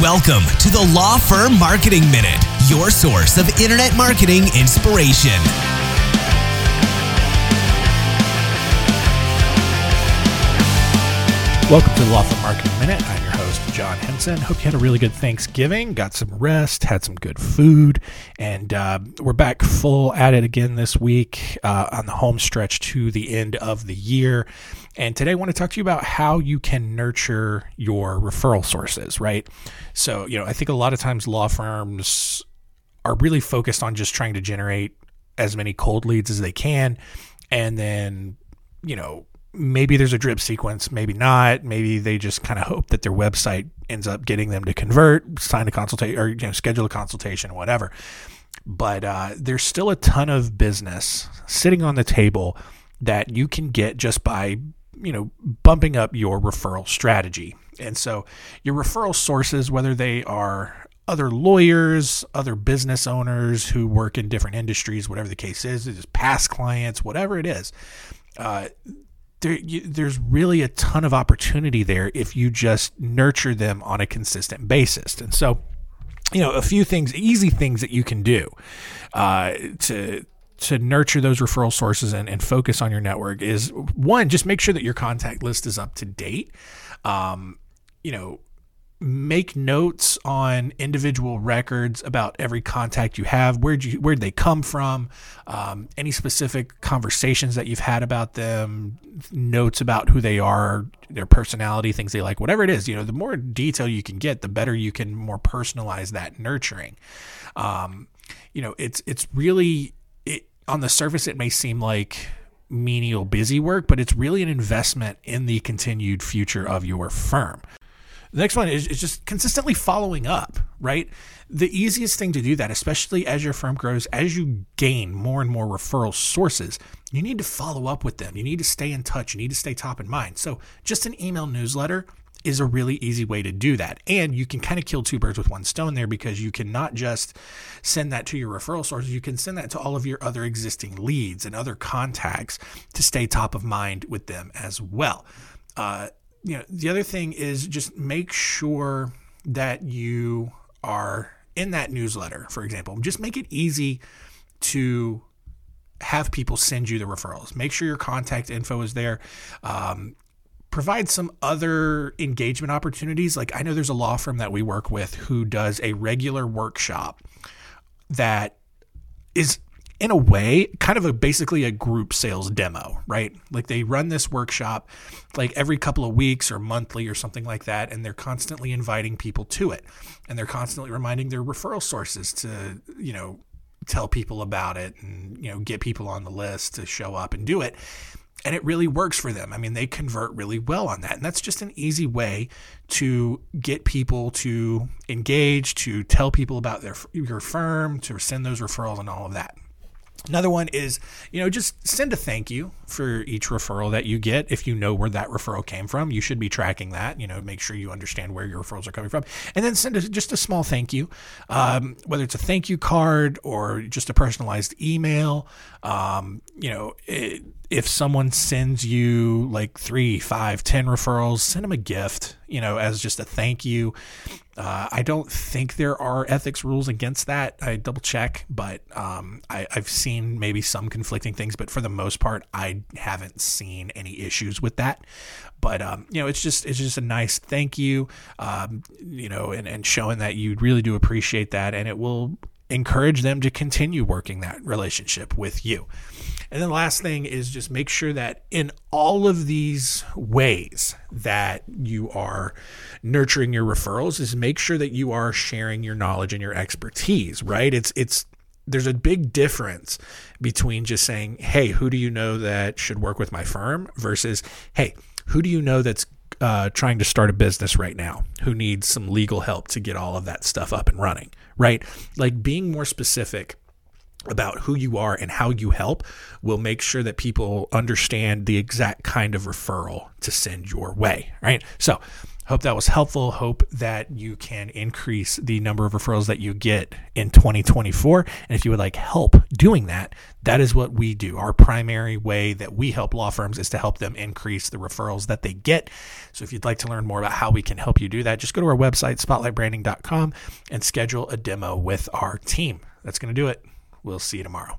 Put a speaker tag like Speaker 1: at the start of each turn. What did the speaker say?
Speaker 1: Welcome to the Law Firm Marketing Minute, your source of internet marketing inspiration.
Speaker 2: Welcome to the Law Firm Marketing Minute. I'm host, John Henson. Hope you had a really good Thanksgiving, got some rest, had some good food, and uh, we're back full at it again this week uh, on the home stretch to the end of the year. And today I want to talk to you about how you can nurture your referral sources, right? So, you know, I think a lot of times law firms are really focused on just trying to generate as many cold leads as they can. And then, you know, maybe there's a drip sequence, maybe not. Maybe they just kind of hope that their website ends up getting them to convert, sign a consultation, or you know, schedule a consultation, whatever. But uh, there's still a ton of business sitting on the table that you can get just by you know bumping up your referral strategy. And so your referral sources, whether they are other lawyers, other business owners who work in different industries, whatever the case is, it's past clients, whatever it is. Uh, there, you, there's really a ton of opportunity there if you just nurture them on a consistent basis. And so, you know, a few things, easy things that you can do uh, to to nurture those referral sources and, and focus on your network is one, just make sure that your contact list is up to date. Um, you know, make notes on individual records about every contact you have. Where'd you where'd they come from? Um, any specific conversations that you've had about them? Notes about who they are, their personality, things they like, whatever it is. You know, the more detail you can get, the better you can more personalize that nurturing. Um, you know, it's it's really it, on the surface it may seem like menial busy work, but it's really an investment in the continued future of your firm. The next one is, is just consistently following up, right? The easiest thing to do that, especially as your firm grows, as you gain more and more referral sources, you need to follow up with them. You need to stay in touch. You need to stay top in mind. So, just an email newsletter is a really easy way to do that. And you can kind of kill two birds with one stone there because you can not just send that to your referral sources, you can send that to all of your other existing leads and other contacts to stay top of mind with them as well. Uh, you know, the other thing is just make sure that you are in that newsletter, for example. Just make it easy to have people send you the referrals. Make sure your contact info is there. Um, provide some other engagement opportunities. Like I know there's a law firm that we work with who does a regular workshop that is in a way, kind of a basically a group sales demo, right? Like they run this workshop like every couple of weeks or monthly or something like that, and they're constantly inviting people to it. And they're constantly reminding their referral sources to, you know, tell people about it and, you know, get people on the list to show up and do it. And it really works for them. I mean, they convert really well on that. And that's just an easy way to get people to engage, to tell people about their your firm, to send those referrals and all of that. Another one is, you know, just send a thank you for each referral that you get. If you know where that referral came from, you should be tracking that. You know, make sure you understand where your referrals are coming from, and then send a, just a small thank you, um, whether it's a thank you card or just a personalized email. Um, you know, if someone sends you like three, five, ten referrals, send them a gift, you know, as just a thank you. Uh, I don't think there are ethics rules against that. I double check, but um, I, have seen maybe some conflicting things, but for the most part, I haven't seen any issues with that. But um, you know, it's just it's just a nice thank you, um, you know, and, and showing that you really do appreciate that, and it will encourage them to continue working that relationship with you. And then the last thing is just make sure that in all of these ways that you are nurturing your referrals is make sure that you are sharing your knowledge and your expertise, right? It's it's there's a big difference between just saying, "Hey, who do you know that should work with my firm?" versus, "Hey, who do you know that's uh, trying to start a business right now who needs some legal help to get all of that stuff up and running, right? Like being more specific about who you are and how you help will make sure that people understand the exact kind of referral to send your way, right? So, Hope that was helpful. Hope that you can increase the number of referrals that you get in 2024. And if you would like help doing that, that is what we do. Our primary way that we help law firms is to help them increase the referrals that they get. So if you'd like to learn more about how we can help you do that, just go to our website, spotlightbranding.com, and schedule a demo with our team. That's going to do it. We'll see you tomorrow.